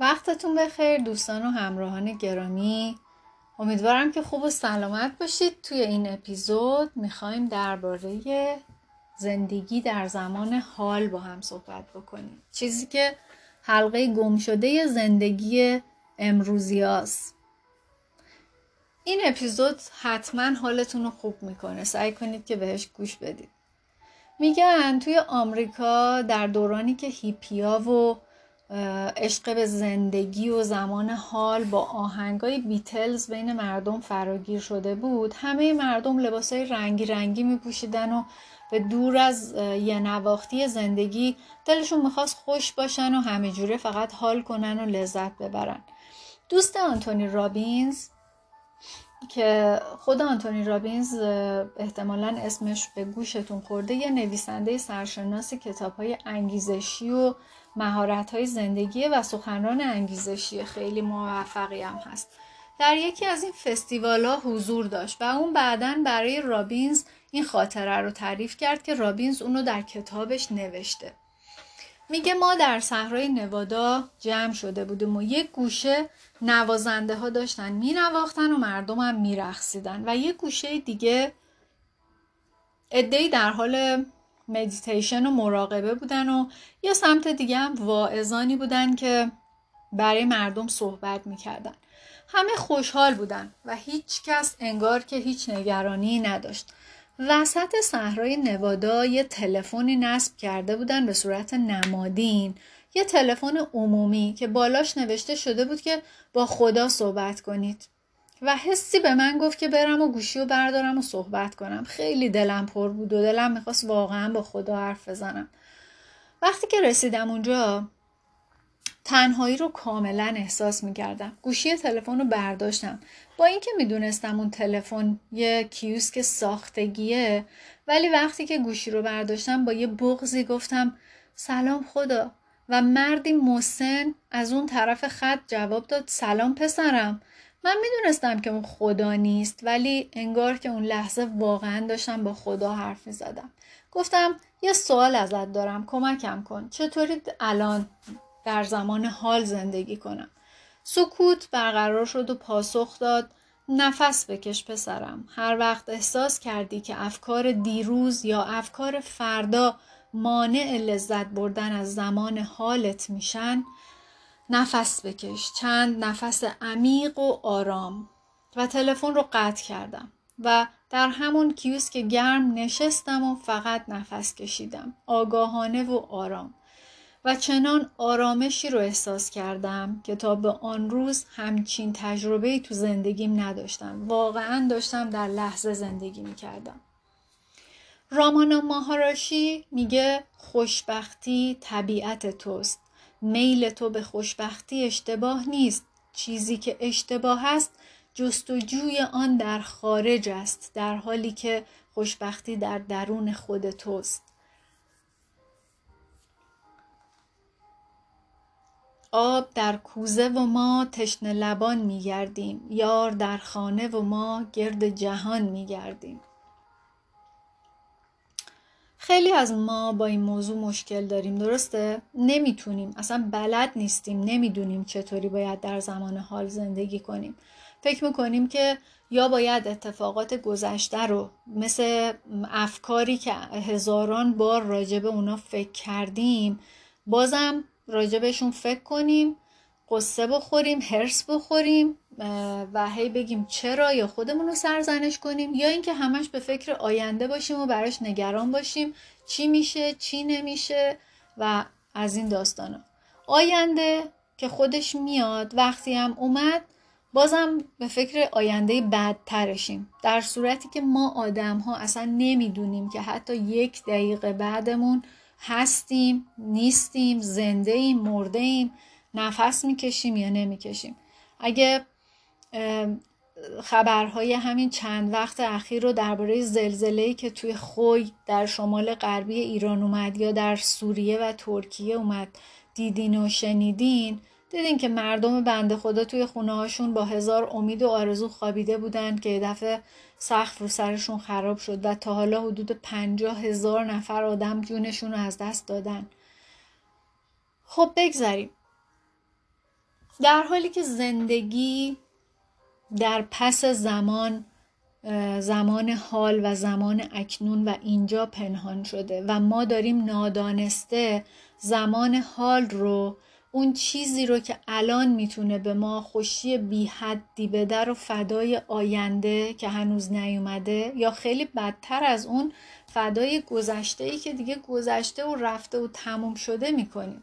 وقتتون بخیر دوستان و همراهان گرامی. امیدوارم که خوب و سلامت باشید. توی این اپیزود می‌خوایم درباره زندگی در زمان حال با هم صحبت بکنیم. چیزی که حلقه گم شده زندگی امروزی هست. این اپیزود حتما حالتون رو خوب می‌کنه. سعی کنید که بهش گوش بدید. میگن توی آمریکا در دورانی که هیپیا و عشق به زندگی و زمان حال با آهنگای بیتلز بین مردم فراگیر شده بود. همه مردم لباسای رنگی رنگی می پوشیدن و به دور از یه نواختی زندگی دلشون می‌خواست خوش باشن و همه جوره فقط حال کنن و لذت ببرن. دوست آنتونی رابینز که خود آنتونی رابینز احتمالا اسمش به گوشتون خورده یه نویسنده سرشناس کتاب های انگیزشی و مهارت های زندگی و سخنران انگیزشی خیلی موفقی هم هست. در یکی از این فستیوال ها حضور داشت و اون بعدا برای رابینز این خاطره رو تعریف کرد که رابینز اونو در کتابش نوشته. میگه ما در صحرای نوادا جمع شده بودیم و یک گوشه نوازنده ها داشتن مینواختن و مردم هم میرخصیدن و یک گوشه دیگه ادهی در حال مدیتیشن و مراقبه بودن و یا سمت دیگه هم واعظانی بودن که برای مردم صحبت می‌کردن. همه خوشحال بودن و هیچ کس انگار که هیچ نگرانی نداشت. وسط صحرای نوادا یه تلفنی نصب کرده بودن به صورت نمادین. یه تلفن عمومی که بالاش نوشته شده بود که با خدا صحبت کنید. و حسی به من گفت که برم و گوشی رو بردارم و صحبت کنم. خیلی دلم پر بود و دلم می‌خواست واقعا با خدا حرف بزنم. وقتی که رسیدم اونجا تنهایی رو کاملا احساس می‌کردم. گوشی تلفن رو برداشتم. با اینکه می‌دونستم اون تلفن یه کیوسک ساختگیه ولی وقتی که گوشی رو برداشتم با یه بغزی گفتم سلام خدا. و مردی مسن از اون طرف خط جواب داد سلام پسرم. من می‌دونستم که اون خدا نیست ولی انگار که اون لحظه واقعا داشتم با خدا حرف می‌زدم. گفتم یه سوال ازت دارم کمکم کن. چطوری الان در زمان حال زندگی کنم. سکوت برقرار شد و پاسخ داد نفس بکش پسرم. هر وقت احساس کردی که افکار دیروز یا افکار فردا مانع لذت بردن از زمان حالت میشن نفس بکش. چند نفس عمیق و آرام. و تلفن رو قطع کردم. و در همون کیوس که گرم نشستم و فقط نفس کشیدم. آگاهانه و آرام. و چنان آرامشی رو احساس کردم که تا به آن روز همچین تجربه تو زندگیم نداشتم. واقعا داشتم در لحظه زندگی می کردم رامانا ماهاراشی میگه خوشبختی طبیعت توست. میل تو به خوشبختی اشتباه نیست. چیزی که اشتباه است جستجوی آن در خارج است در حالی که خوشبختی در درون خود توست. آب در کوزه و ما تشنه لبان میگردیم. یار در خانه و ما گرد جهان میگردیم. خیلی از ما با این موضوع مشکل داریم درسته؟ نمی‌تونیم. اصلا بلد نیستیم. نمی‌دونیم چطوری باید در زمان حال زندگی کنیم. فکر می‌کنیم که یا باید اتفاقات گذشته رو مثل افکاری که هزاران بار راجع به اونا فکر کردیم بازم راجبشون فکر کنیم قصه بخوریم هرس بخوریم و هی بگیم چرا یا خودمون رو سرزنش کنیم یا اینکه همش به فکر آینده باشیم و براش نگران باشیم چی میشه چی نمیشه و از این داستانا. آینده که خودش میاد وقتی هم اومد بازم به فکر آینده بدترشیم. در صورتی که ما آدم ها اصلا نمی‌دونیم که حتی یک دقیقه بعدمون هستیم نیستیم زنده ایم مرده ایم نفس می‌کشیم یا نمی‌کشیم. اگه خبرهای همین چند وقت اخیر رو درباره زلزله‌ای که توی خوی در شمال غربی ایران اومد یا در سوریه و ترکیه اومد دیدین و شنیدین دیدین که مردم بنده خدا توی خونه هاشون با هزار امید و آرزو خوابیده بودن که دفعه سخت رو سرشون خراب شد و تا حالا حدود پنجاه هزار نفر آدم جونشون رو از دست دادن. خب بگذاریم در حالی که زندگی در پس زمان زمان حال و زمان اکنون و اینجا پنهان شده و ما داریم نادانسته زمان حال رو اون چیزی رو که الان می‌تونه به ما خوشی بی حدی بده و فدای آینده که هنوز نیومده یا خیلی بدتر از اون فدای گذشته ای که دیگه گذشته و رفته و تموم شده می‌کنیم.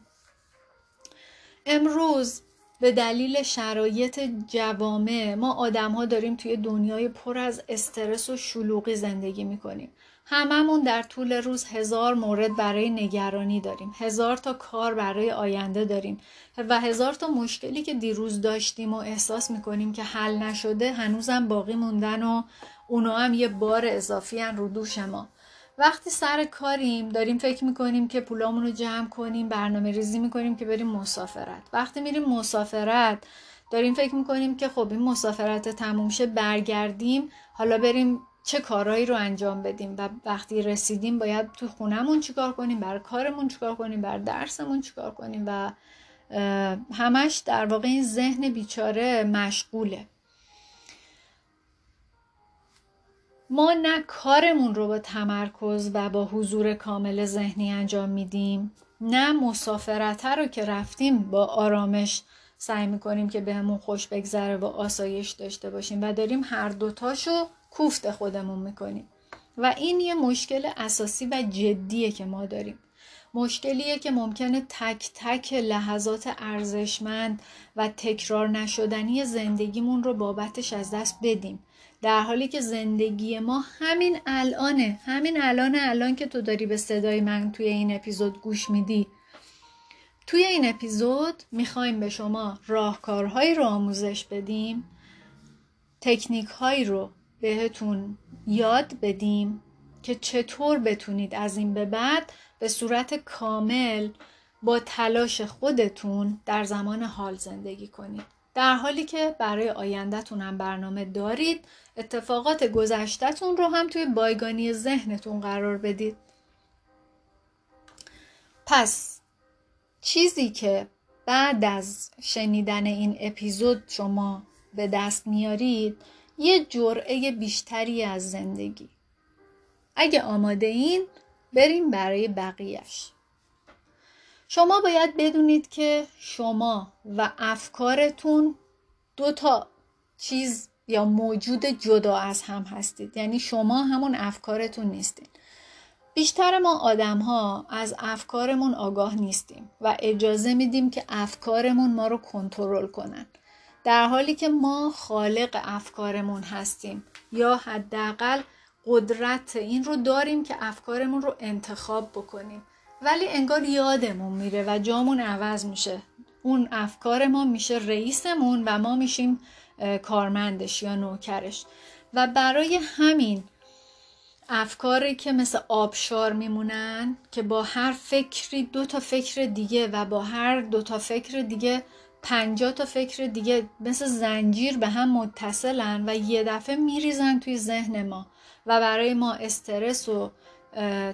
امروز به دلیل شرایط جوامع ما آدم ها داریم توی دنیای پر از استرس و شلوغی زندگی می‌کنیم. هممون در طول روز هزار مورد برای نگرانی داریم. هزار تا کار برای آینده داریم و هزار تا مشکلی که دیروز داشتیم و احساس می‌کنیم که حل نشده هنوزم باقی موندن و اونا هم یه بار اضافی هن رو دوش ما. وقتی سر کاریم داریم فکر می‌کنیم که پولامون رو جمع کنیم برنامه ریزی می‌کنیم که بریم مسافرت. وقتی میریم مسافرت داریم فکر می‌کنیم که خب این مسافرت تموم شه برگردیم حالا بریم چه کارهایی رو انجام بدیم و وقتی رسیدیم باید تو خونهمون چیکار کنیم بر کارمون چیکار کنیم بر درسمون چیکار کنیم و همش در واقع این ذهن بیچاره مشغوله. ما نه کارمون رو با تمرکز و با حضور کامل ذهنی انجام میدیم نه مسافرت رو که رفتیم با آرامش سعی می‌کنیم که بهمون خوش بگذره و آسایش داشته باشیم و داریم هر دوتاشو کوفت خودمون می‌کنیم. و این یه مشکل اساسی و جدیه که ما داریم. مشکلیه که ممکنه تک تک لحظات ارزشمند و تکرار نشدنی زندگیمون رو بابتش از دست بدیم. در حالی که زندگی ما همین الانه همین الان الان که تو داری به صدای من توی این اپیزود گوش میدی. توی این اپیزود می‌خوایم به شما راهکارهایی رو آموزش بدیم تکنیک هایی رو بهتون یاد بدیم که چطور بتونید از این به بعد به صورت کامل با تلاش خودتون در زمان حال زندگی کنید. در حالی که برای آیندهتون هم برنامه دارید اتفاقات گذشتهتون رو هم توی بایگانی ذهنتون قرار بدید. پس چیزی که بعد از شنیدن این اپیزود شما به دست میارید یه جرعه بیشتری از زندگی. اگه آماده این بریم برای بقیهش شما باید بدونید که شما و افکارتون دو تا چیز یا موجود جدا از هم هستید. یعنی شما همون افکارتون نیستید بیشتر ما آدم ها از افکارمون آگاه نیستیم و اجازه میدیم که افکارمون ما رو کنترل کنن. در حالی که ما خالق افکارمون هستیم یا حداقل قدرت این رو داریم که افکارمون رو انتخاب بکنیم. ولی انگار یادمون میره و جامون عوض میشه. اون افکار ما میشه رئیسمون و ما میشیم کارمندش یا نوکرش. و برای همین افکاری که مثل آبشار میمونن که با هر فکری دو تا فکر دیگه و با هر دو تا فکر دیگه پنجاه تا فکر دیگه مثل زنجیر به هم متصلن و یه دفعه میریزن توی ذهن ما و برای ما استرس و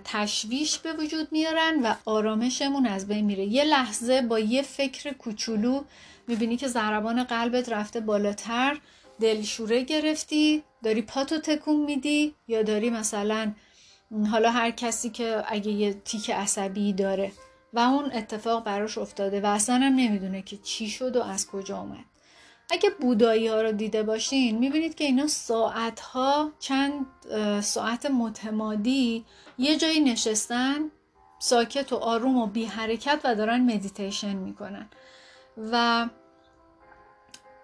تشویش به وجود میارن و آرامشمون از بین میره. یه لحظه با یه فکر کوچولو می‌بینی که ضربان قلبت رفته بالاتر دلشوره گرفتی داری پاتو تکون میدی یا داری مثلا حالا هر کسی که اگه یه تیک عصبی داره. و اون اتفاق براش افتاده و اصلا هم نمی‌دونه که چی شد و از کجا اومد. اگه بودایی ها رو دیده باشین می‌بینید که اینا ساعت ها چند ساعت متمادی یه جایی نشستن ساکت و آروم و بی حرکت و دارن مدیتیشن می‌کنن. و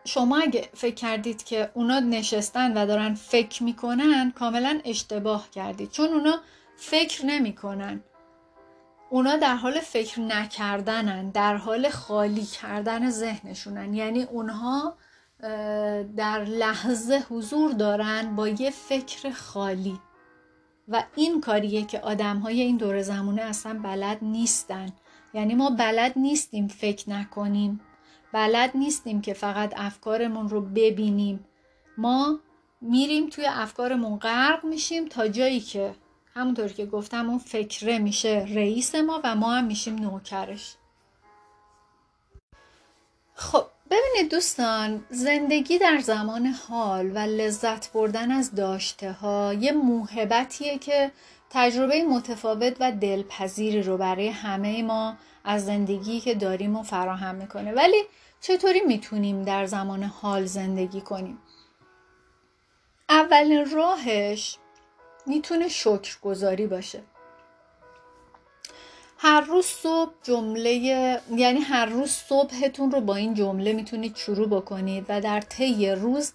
شما اگه فکر کردید که اونا نشستن و دارن فکر می‌کنن کاملا اشتباه کردید. چون اونا فکر نمی‌کنن. اونا در حال فکر نکردنن در حال خالی کردن ذهنشونن. یعنی اونها در لحظه حضور دارن با یه فکر خالی. و این کاریه که آدم های این دور زمونه اصلا بلد نیستن. یعنی ما بلد نیستیم فکر نکنیم. بلد نیستیم که فقط افکارمون رو ببینیم. ما میریم توی افکارمون غرق میشیم تا جایی که همونطور که گفتم اون فکره میشه رئیس ما و ما هم میشیم نوکرش. خب ببینید دوستان زندگی در زمان حال و لذت بردن از داشته ها یه موهبتیه که تجربه متفاوت و دلپذیری رو برای همه ما از زندگی که داریم و فراهم می‌کنه. ولی چطوری می‌تونیم در زمان حال زندگی کنیم؟ اولین راهش می‌تونه شکرگزاری باشه. هر روز صبح جمله یعنی هر روز صبحتون رو با این جمله می‌تونید شروع بکنید و در طی روز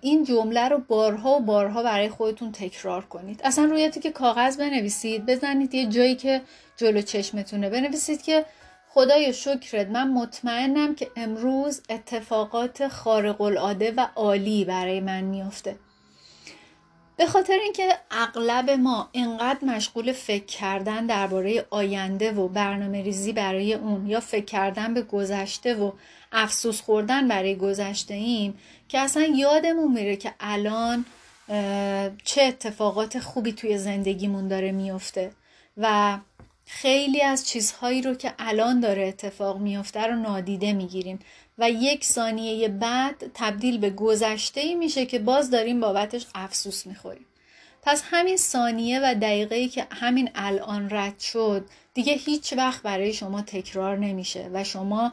این جمله رو بارها و بارها برای خودتون تکرار کنید. اصلا روی که کاغذ بنویسید بزنید یه جایی که جلو چشمتونه. بنویسید که خدای شکرت من مطمئنم که امروز اتفاقات خارق العاده و عالی برای من میافته. به خاطر اینکه اغلب ما اینقدر مشغول فکر کردن درباره آینده و برنامه ریزی برای اون یا فکر کردن به گذشته و افسوس خوردن برای گذشته ایم که اصلا یادمون میره که الان چه اتفاقات خوبی توی زندگیمون داره میفته و خیلی از چیزهایی رو که الان داره اتفاق میفته رو نادیده می‌گیریم. و یک ثانیه بعد تبدیل به گذشته ای میشه که باز داریم بابتش افسوس می‌خوریم. پس همین ثانیه و دقیقه ای که همین الان رد شد دیگه هیچ وقت برای شما تکرار نمیشه و شما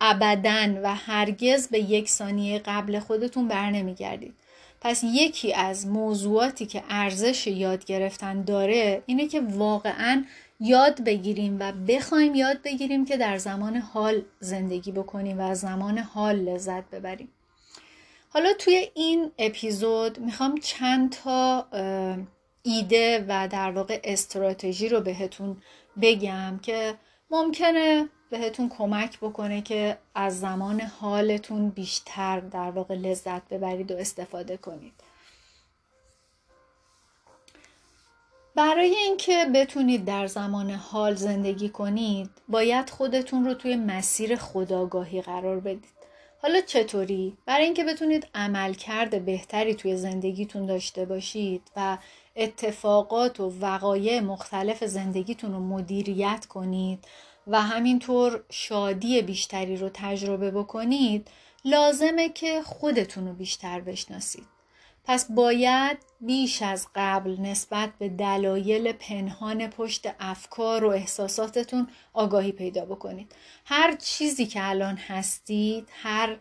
ابدا و هرگز به یک ثانیه قبل خودتون بر نمیگردید. پس یکی از موضوعاتی که ارزش یاد گرفتن داره اینه که واقعا یاد بگیریم و بخوایم یاد بگیریم که در زمان حال زندگی بکنیم و از زمان حال لذت ببریم. حالا توی این اپیزود می‌خوام چند تا ایده و در واقع استراتژی رو بهتون بگم که ممکنه بهتون کمک بکنه که از زمان حالتون بیشتر در واقع لذت ببرید و استفاده کنید. برای اینکه بتونید در زمان حال زندگی کنید باید خودتون رو توی مسیر خداگاهی قرار بدید حالا چطوری؟ برای اینکه بتونید عملکرد بهتری توی زندگیتون داشته باشید و اتفاقات و وقایع مختلف زندگیتون رو مدیریت کنید و همینطور شادی بیشتری رو تجربه بکنید لازمه که خودتون رو بیشتر بشناسید پس باید بیش از قبل نسبت به دلایل پنهان پشت افکار و احساساتتون آگاهی پیدا بکنید. هر چیزی که الان هستید هر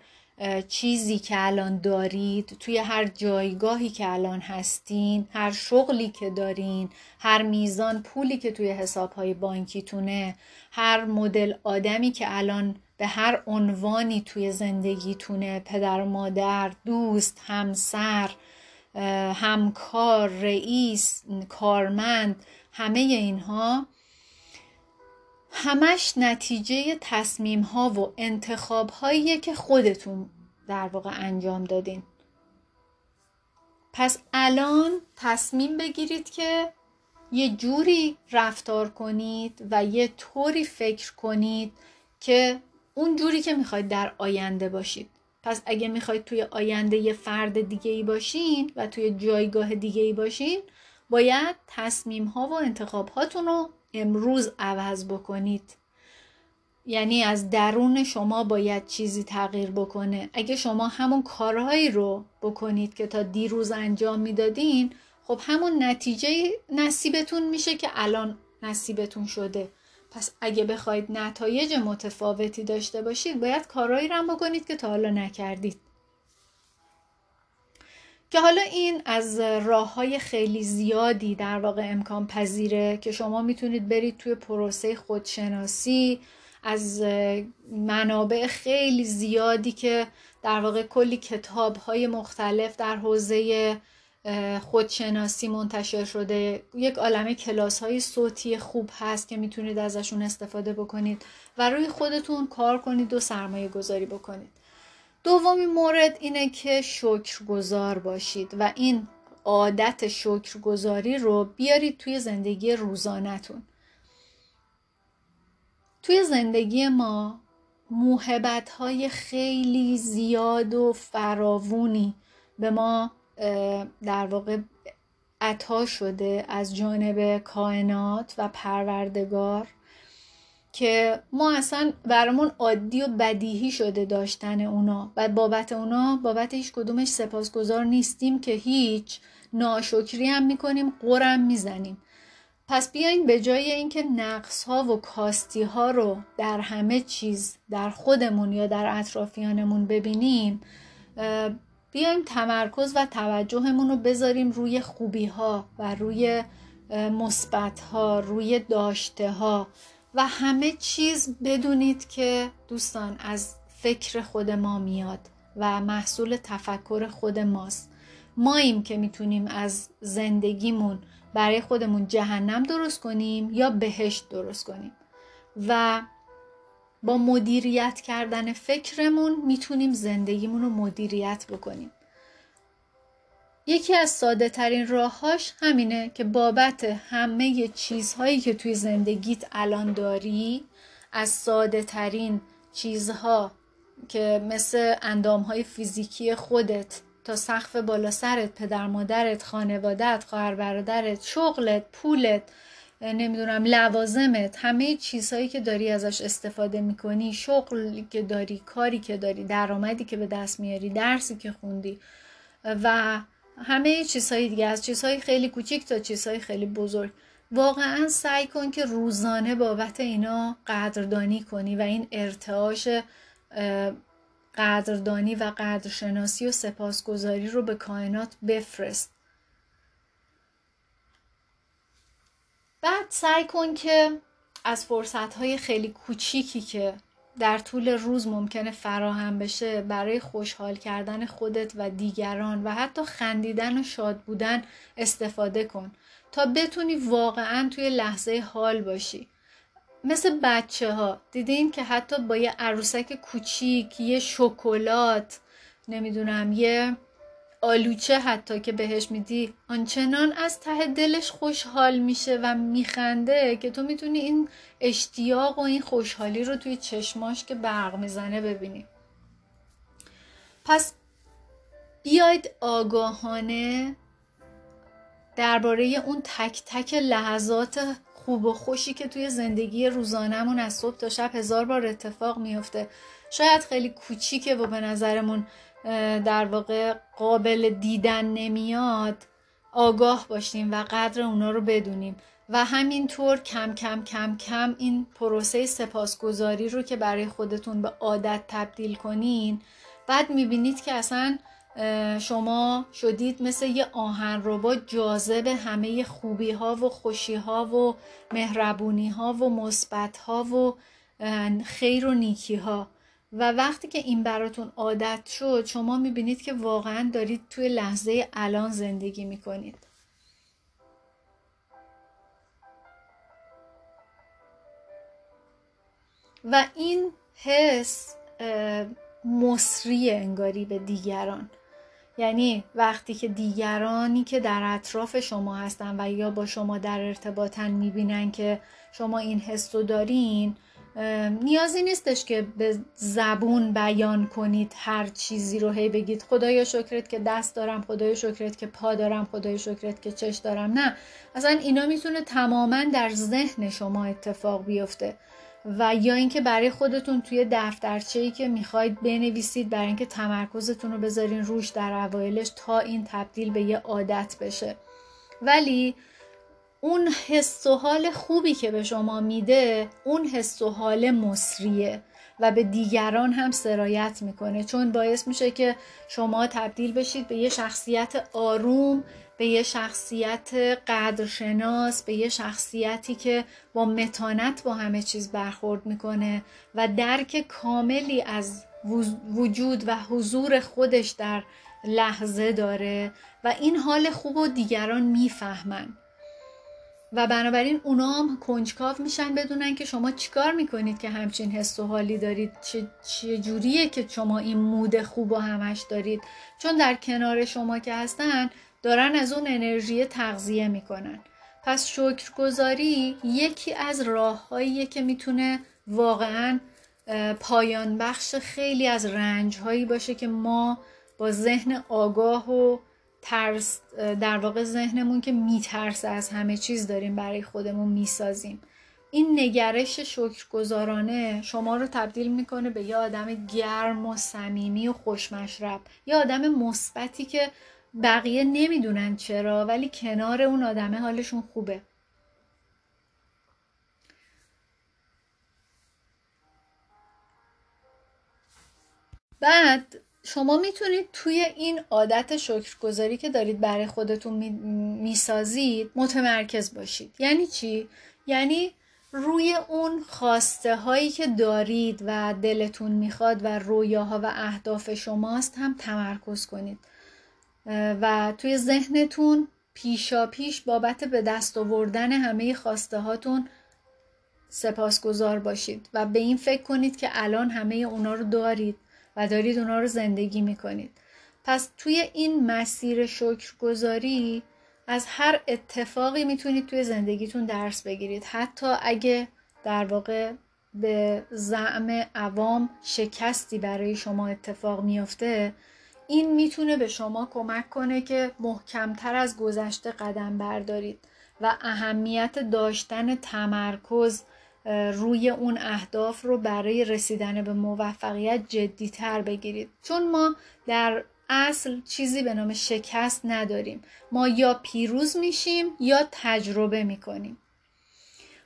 چیزی که الان دارید توی هر جایگاهی که الان هستین هر شغلی که دارین هر میزان پولی که توی حسابهای بانکیتونه هر مدل آدمی که الان به هر عنوانی توی زندگیتونه پدر مادر دوست همسر همکار رئیس کارمند همه اینها همش نتیجه تصمیم ها و انتخاب هاییه که خودتون در واقع انجام دادین. پس الان تصمیم بگیرید که یه جوری رفتار کنید و یه طوری فکر کنید که اون جوری که می‌خواید در آینده باشید. پس اگه می‌خواید توی آینده یه فرد دیگه ای باشین و توی جایگاه دیگه ای باشین باید تصمیم ها و انتخاب هاتون رو امروز عوض بکنید. یعنی از درون شما باید چیزی تغییر بکنه. اگه شما همون کارهایی رو بکنید که تا دیروز انجام می‌دادین خب همون نتیجه نصیبتون میشه که الان نصیبتون شده. پس اگه بخواید نتایج متفاوتی داشته باشید باید کارهایی رو بکنید که تا حالا نکردید. که حالا این از راه های خیلی زیادی در واقع امکان پذیره که شما می‌تونید برید توی پروسه خودشناسی از منابع خیلی زیادی که در واقع کلی کتاب های مختلف در حوزه خودشناسی منتشر شده. یک عالمه کلاس های صوتی خوب هست که می‌تونید ازشون استفاده بکنید و روی خودتون کار کنید و سرمایه گذاری بکنید. دومی مورد اینه که شکرگزار باشید و این عادت شکرگزاری رو بیارید توی زندگی روزانهتون. توی زندگی ما موهبت خیلی زیاد و فراوونی به ما در واقع عطا شده از جانب کائنات و پروردگار که ما اصلا برامون عادی و بدیهی شده داشتن اونا و بابت اونا بابت هیچ کدومش سپاسگزار نیستیم که هیچ. ناشکری هم می‌کنیم قرم می‌زنیم. پس بیاین به جای اینکه نقص ها و کاستی ها رو در همه چیز در خودمون یا در اطرافیانمون ببینیم بیایم تمرکز و توجهمون رو بذاریم روی خوبی ها و روی مثبت ها روی داشته ها و همه چیز بدونید که دوستان از فکر خود ما میاد و محصول تفکر خود ماست. ماییم که می‌تونیم از زندگیمون برای خودمون جهنم درست کنیم یا بهشت درست کنیم. و با مدیریت کردن فکرمون می‌تونیم زندگیمون رو مدیریت بکنیم. یکی از ساده ترین راههاش همینه که بابت همه چیزهایی که توی زندگیت الان داری از ساده ترین چیزها که مثل اندامهای فیزیکی خودت تا سقف بالا سرت پدر مادرت خانوادت خواهر برادرت شغلت پولت نمی‌دونم لوازمت همه چیزهایی که داری ازش استفاده می‌کنی شغلی که داری کاری که داری درآمدی که به دست میاری درسی که خوندی و همه چیزهای دیگه از چیزهای خیلی کوچیک تا چیزهای خیلی بزرگ. واقعا سعی کن که روزانه بابت اینا قدردانی کنی و این ارتعاش قدردانی و قدرشناسی و سپاسگزاری رو به کائنات بفرست. بعد سعی کن که از فرصتهای خیلی کوچیکی که در طول روز ممکنه فراهم بشه برای خوشحال کردن خودت و دیگران و حتی خندیدن و شاد بودن استفاده کن تا بتونی واقعا توی لحظه حال باشی. مثل بچه ها دیدین که حتی با یه عروسک کوچیک یه شکلات نمی‌دونم یه آلوچه حتی که بهش میدی آنچنان از ته دلش خوشحال میشه و میخنده که تو می‌تونی این اشتیاق و این خوشحالی رو توی چشماش که برق می‌زنه ببینی. پس بیاید آگاهانه درباره اون تک تک لحظات خوب و خوشی که توی زندگی روزانهمون از صبح تا شب هزار بار اتفاق میفته شاید خیلی کوچیکه و به نظرمون در واقع قابل دیدن نمیاد آگاه باشیم و قدر اونا رو بدونیم. و همینطور کم کم کم کم این پروسه سپاسگزاری رو که برای خودتون به عادت تبدیل کنین بعد می‌بینید که اصلا شما شدید مثل یه آهن ربا جاذب همه خوبی ها و خوشی ها و مهربونی ها و مثبت ها و خیر و نیکی ها و وقتی که این براتون عادت شد شما می‌بینید که واقعا دارید توی لحظه الان زندگی می‌کنید. و این حس مصری انگاری به دیگران. یعنی وقتی که دیگرانی که در اطراف شما هستن و یا با شما در ارتباطن می‌بینن که شما این حس رو دارین نیازی نیستش که به زبون بیان کنید هر چیزی رو هی بگید. خدایا شکرت که دست دارم خدایا شکرت که پا دارم خدایا شکرت که چش دارم. نه اصلا اینا می‌تونه تماما در ذهن شما اتفاق بیفته. و یا اینکه برای خودتون توی دفترچه ای که می‌خواید بنویسید برای اینکه تمرکزتون رو بذارین روش در اوایلش تا این تبدیل به یه عادت بشه. ولی اون حس و حال خوبی که به شما میده اون حس و حال مصریه و به دیگران هم سرایت می‌کنه. چون باعث میشه که شما تبدیل بشید به یه شخصیت آروم به یه شخصیت قدرشناس به یه شخصیتی که با متانت با همه چیز برخورد می‌کنه و درک کاملی از وجود و حضور خودش در لحظه داره و این حال خوب و دیگران می‌فهمن. و بنابراین اونا هم کنجکاو میشن بدونن که شما چیکار می‌کنید که همچین حس و حالی دارید. چه, چه جوریه که شما این مود خوب و همش دارید؟ چون در کنار شما که هستن دارن از اون انرژی تغذیه می‌کنن. پس شکرگزاری یکی از راههاییه که می‌تونه واقعا پایان بخش خیلی از رنج هایی باشه که ما با ذهن آگاه و ترس در واقع ذهنمون که میترسه از همه چیز داریم برای خودمون می‌سازیم. این نگرش شکرگزارانه شما رو تبدیل می‌کنه به یه آدم گرم و صمیمی و خوشمشرب. یه آدم مثبتی که بقیه نمی‌دونن چرا ولی کنار اون آدمه حالشون خوبه. بعد شما می‌تونید توی این عادت شکرگزاری که دارید برای خودتون می‌سازید متمرکز باشید. یعنی چی؟ یعنی روی اون خواسته هایی که دارید و دلتون می‌خواد و رویاها و اهداف شماست هم تمرکز کنید. و توی ذهنتون پیشا پیش بابت به دست آوردن همه خواسته هاتون سپاسگزار باشید. و به این فکر کنید که الان همه اونا رو دارید. و دارید اونا رو زندگی می‌کنید. پس توی این مسیر شکرگزاری از هر اتفاقی می‌تونید توی زندگیتون درس بگیرید. حتی اگه در واقع به زعم عوام شکستی برای شما اتفاق میافته این می‌تونه به شما کمک کنه که محکمتر از گذشته قدم بردارید و اهمیت داشتن تمرکز روی اون اهداف رو برای رسیدن به موفقیت جدیتر بگیرید. چون ما در اصل چیزی به نام شکست نداریم. ما یا پیروز میشیم یا تجربه می‌کنیم.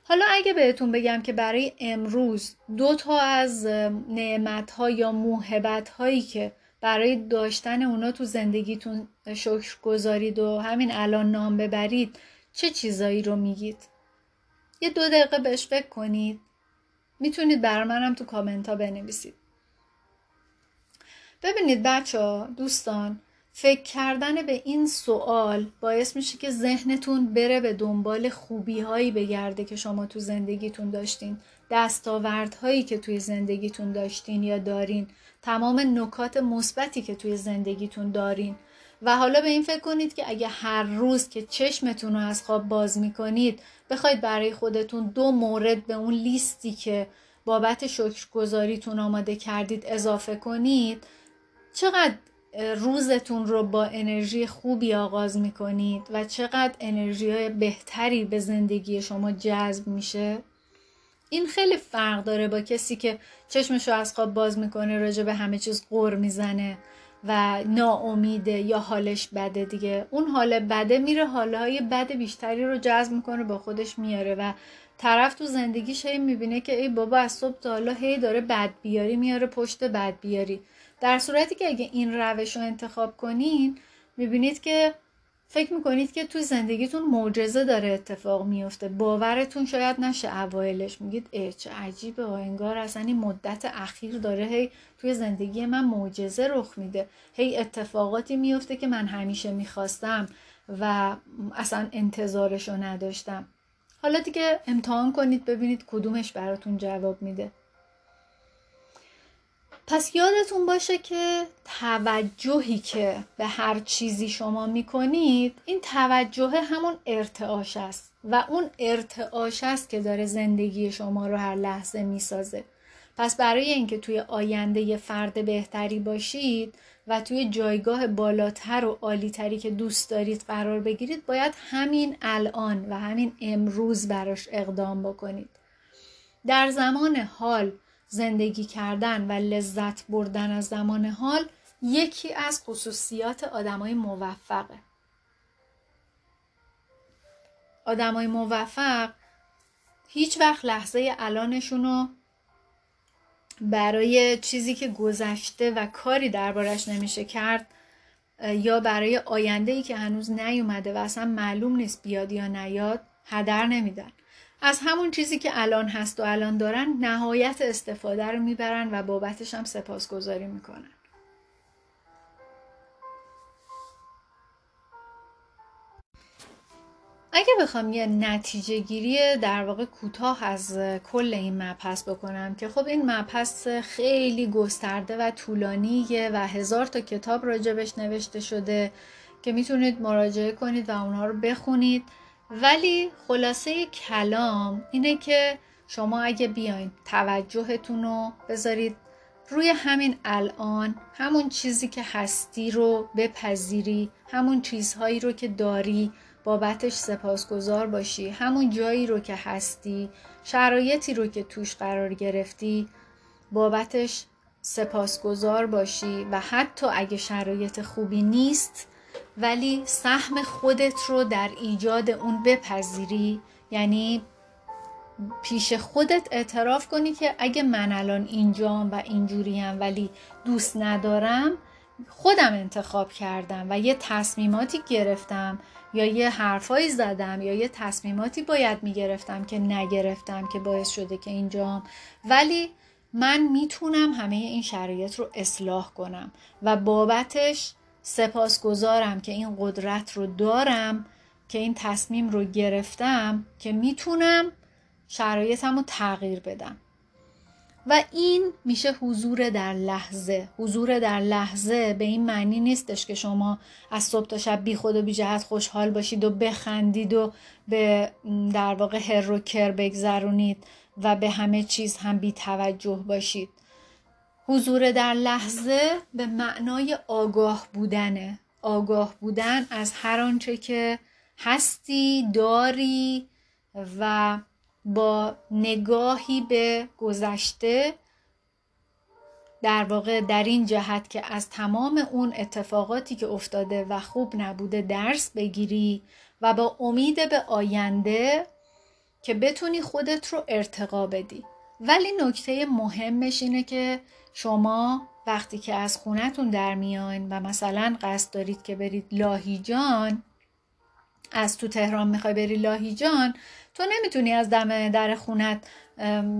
حالا اگه بهتون بگم که برای امروز دو تا از نعمت ها یا موهبت هایی که برای داشتن اونا تو زندگیتون شکر گذارید و همین الان نام ببرید چه چیزایی رو میگید؟ یه دو دقیقه بهش فکر کنید. می‌تونید بر منم تو کامنت ها بنویسید. ببینید بچه ها دوستان فکر کردن به این سوال باعث میشه که ذهنتون بره به دنبال خوبی هایی بگرده که شما تو زندگیتون داشتین دستاوردهایی که توی زندگیتون داشتین یا دارین تمام نکات مثبتی که توی زندگیتون دارین. و حالا به این فکر کنید که اگه هر روز که چشمتون رو از خواب باز می‌کنید بخواید برای خودتون دو مورد به اون لیستی که بابت شکرگزاریتون آماده کردید اضافه کنید. چقدر روزتون رو با انرژی خوبی آغاز می‌کنید و چقدر انرژی بهتری به زندگی شما جذب میشه؟ این خیلی فرق داره با کسی که چشمش رو از خواب باز می‌کنه راجع به همه چیز غور می‌زنه. و ناامیده یا حالش بده دیگه. اون حال بده میره حالهای بد بیشتری رو جذب می‌کنه با خودش میاره و طرف تو زندگیش هی می‌بینه که ای بابا از صبح تا حالا هی داره بد بیاری میاره پشت بد بیاری. در صورتی که اگه این روش رو انتخاب کنین می‌بینید که فکر می‌کنید که توی زندگیتون معجزه داره اتفاق میفته باورتون شاید نشه اوایلش. میگید ای چه عجیبه انگار اصلا این مدت اخیر داره هی توی زندگی من معجزه رخ میده. هی اتفاقاتی میفته که من همیشه می‌خواستم و اصلا انتظارشو نداشتم. حالا دیگه امتحان کنید ببینید کدومش براتون جواب میده. پس یادتون باشه که توجهی که به هر چیزی شما می‌کنید این توجه همون ارتعاش است و اون ارتعاش است که داره زندگی شما رو هر لحظه می‌سازه. پس برای اینکه توی آینده یه فرد بهتری باشید و توی جایگاه بالاتر و عالیتری که دوست دارید قرار بگیرید باید همین الان و همین امروز براش اقدام بکنید. در زمان حال زندگی کردن و لذت بردن از زمان حال یکی از خصوصیات آدمای موفقه. آدمای موفق هیچ وقت لحظه الانشون رو برای چیزی که گذشته و کاری دربارش نمیشه کرد یا برای آینده ای که هنوز نیومده و اصلا معلوم نیست بیاد یا نیاد هدر نمیدن. از همون چیزی که الان هست و الان دارن نهایت استفاده رو می‌برن و بابتش هم سپاسگزاری می‌کنن. اگه بخوام یه نتیجه گیری در واقع کوتاه از کل این مبحث بکنم که خب این مبحث خیلی گسترده و طولانیه و هزار تا کتاب راجبش نوشته شده که می‌تونید مراجعه کنید و اونها رو بخونید. ولی خلاصه کلام اینه که شما اگه بیاین توجهتون رو بذارید روی همین الان همون چیزی که هستی رو بپذیری همون چیزهایی رو که داری بابتش سپاسگزار باشی همون جایی رو که هستی شرایطی رو که توش قرار گرفتی بابتش سپاسگزار باشی. و حتی اگه شرایط خوبی نیست ولی سهم خودت رو در ایجاد اون بپذیری. یعنی پیش خودت اعتراف کنی که اگه من الان اینجام و اینجوریم ولی دوست ندارم خودم انتخاب کردم و یه تصمیماتی گرفتم یا یه حرفایی زدم یا یه تصمیماتی باید می‌گرفتم که نگرفتم که باعث شده که اینجام. ولی من می‌تونم همه این شرایط رو اصلاح کنم و بابتش سپاسگزارم که این قدرت رو دارم که این تصمیم رو گرفتم که می‌تونم شرایطم رو تغییر بدم. و این میشه حضور در لحظه. حضور در لحظه به این معنی نیستش که شما از صبح تا شب بی خود و بی جهت خوشحال باشید و بخندید و به در واقع هر و کر بگذرونید و به همه چیز هم بی توجه باشید. حضور در لحظه به معنای آگاه بودنه. آگاه بودن از هر آنچه که هستی داری و با نگاهی به گذشته در واقع در این جهت که از تمام اون اتفاقاتی که افتاده و خوب نبوده درس بگیری و با امید به آینده که بتونی خودت رو ارتقا بدی. ولی نکته مهمش اینه که شما وقتی که از خونتون در میاین و مثلا قصد دارید که برید لاهیجان از تو تهران می‌خوای بری لاهیجان تو نمی‌تونی از دم در خونت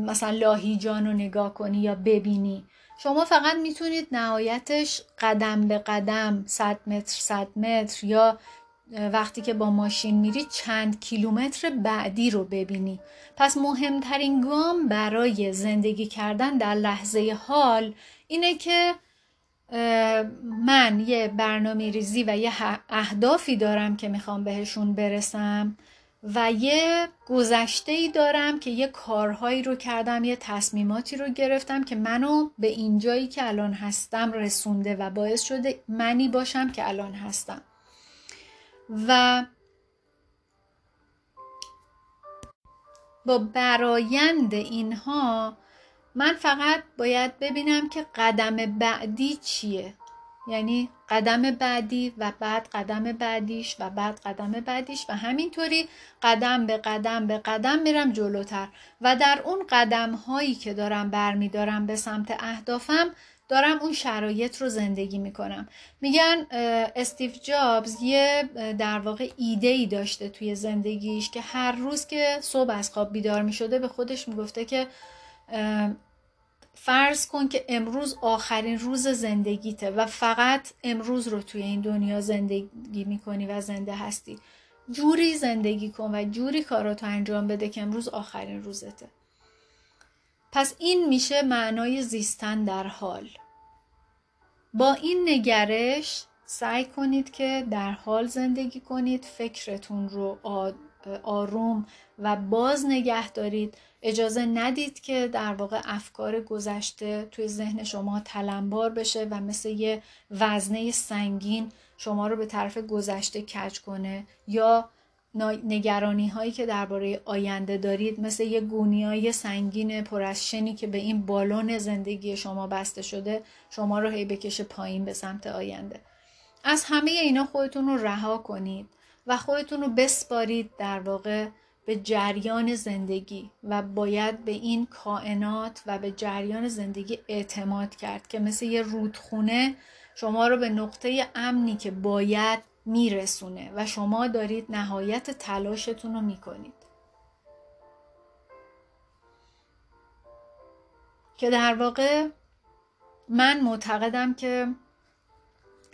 مثلا لاهیجان رو نگاه کنی یا ببینی. شما فقط می‌تونید نهایتش قدم به قدم 100 متر 100 متر یا وقتی که با ماشین میری چند کیلومتر بعدی رو ببینی. پس مهمترین گام برای زندگی کردن در لحظه حال اینه که من یه برنامه ریزی و یه اهدافی دارم که می‌خوام بهشون برسم و یه گذشته ای دارم که یه کارهایی رو کردم یه تصمیماتی رو گرفتم که منو به اینجایی که الان هستم رسونده و باعث شده منی باشم که الان هستم. و با برایند اینها من فقط باید ببینم که قدم بعدی چیه. یعنی قدم بعدی و بعد قدم بعدیش و بعد قدم بعدیش و همینطوری قدم به قدم به قدم میرم جلوتر. و در اون قدم هایی که دارم برمیدارم به سمت اهدافم دارم اون شرایط رو زندگی می‌کنم. میگن استیو جابز یه در واقع ایده ای داشته توی زندگیش که هر روز که صبح از خواب بیدار می‌شده به خودش می‌گفته که فرض کن که امروز آخرین روز زندگیته و فقط امروز رو توی این دنیا زندگی می‌کنی و زنده هستی. جوری زندگی کن و جوری کاراتو انجام بده که امروز آخرین روزته. پس این میشه معنای زیستن در حال. با این نگرش سعی کنید که در حال زندگی کنید فکرتون رو آروم و باز نگه دارید. اجازه ندید که در واقع افکار گذشته توی ذهن شما تلمبار بشه و مثل یه وزنه سنگین شما رو به طرف گذشته کج کنه یا نگرانی هایی که درباره آینده دارید مثل یه گونی های سنگین پر از شنی که به این بالون زندگی شما بسته شده شما رو هی بکشه پایین به سمت آینده. از همه اینا خودتون رو رها کنید و خودتون رو بسپارید در واقع به جریان زندگی و باید به این کائنات و به جریان زندگی اعتماد کرد که مثل یه رودخونه شما رو به نقطه امنی که باید میرسونه و شما دارید نهایت تلاشتون رو می‌کنید. که در واقع من معتقدم که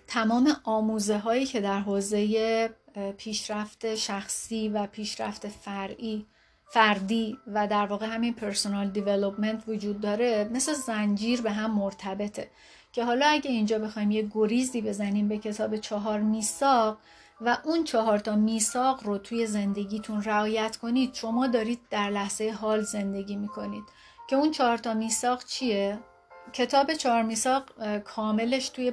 تمام آموزه هایی که در حوزه پیشرفت شخصی و پیشرفت فرعی فردی و در واقع همین پرسونال دیولوپمنت وجود داره مثل زنجیر به هم مرتبطه. که حالا اگه اینجا بخوایم یه گریزی بزنیم به کتاب چهار میساق و اون چهار تا میساق رو توی زندگیتون رعایت کنید شما دارید در لحظه حال زندگی می‌کنید. که اون چهار تا میساق چیه؟ کتاب چهار میساق کاملش توی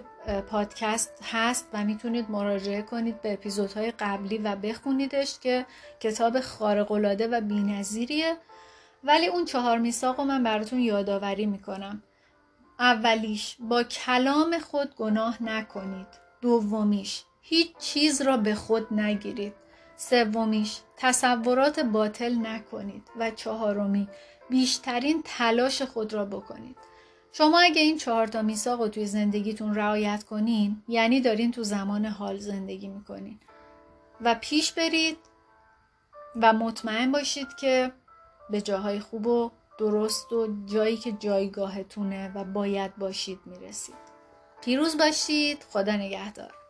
پادکست هست و می‌تونید مراجعه کنید به اپیزودهای قبلی و بخونیدش که کتاب خارق‌العاده و بینظیریه. ولی اون چهار میساق رو من براتون یادآوری می‌کنم. اولیش با کلام خود گناه نکنید. دومیش هیچ چیز را به خود نگیرید. سومیش تصورات باطل نکنید. و چهارمی بیشترین تلاش خود را بکنید. شما اگه این چهار تا میثاق رو توی زندگیتون رعایت کنین یعنی دارین تو زمان حال زندگی می‌کنین. و پیش برید و مطمئن باشید که به جاهای خوب و درست و جایی که جایگاهتونه و باید باشید می‌رسید. پیروز باشید. خدا نگهدار.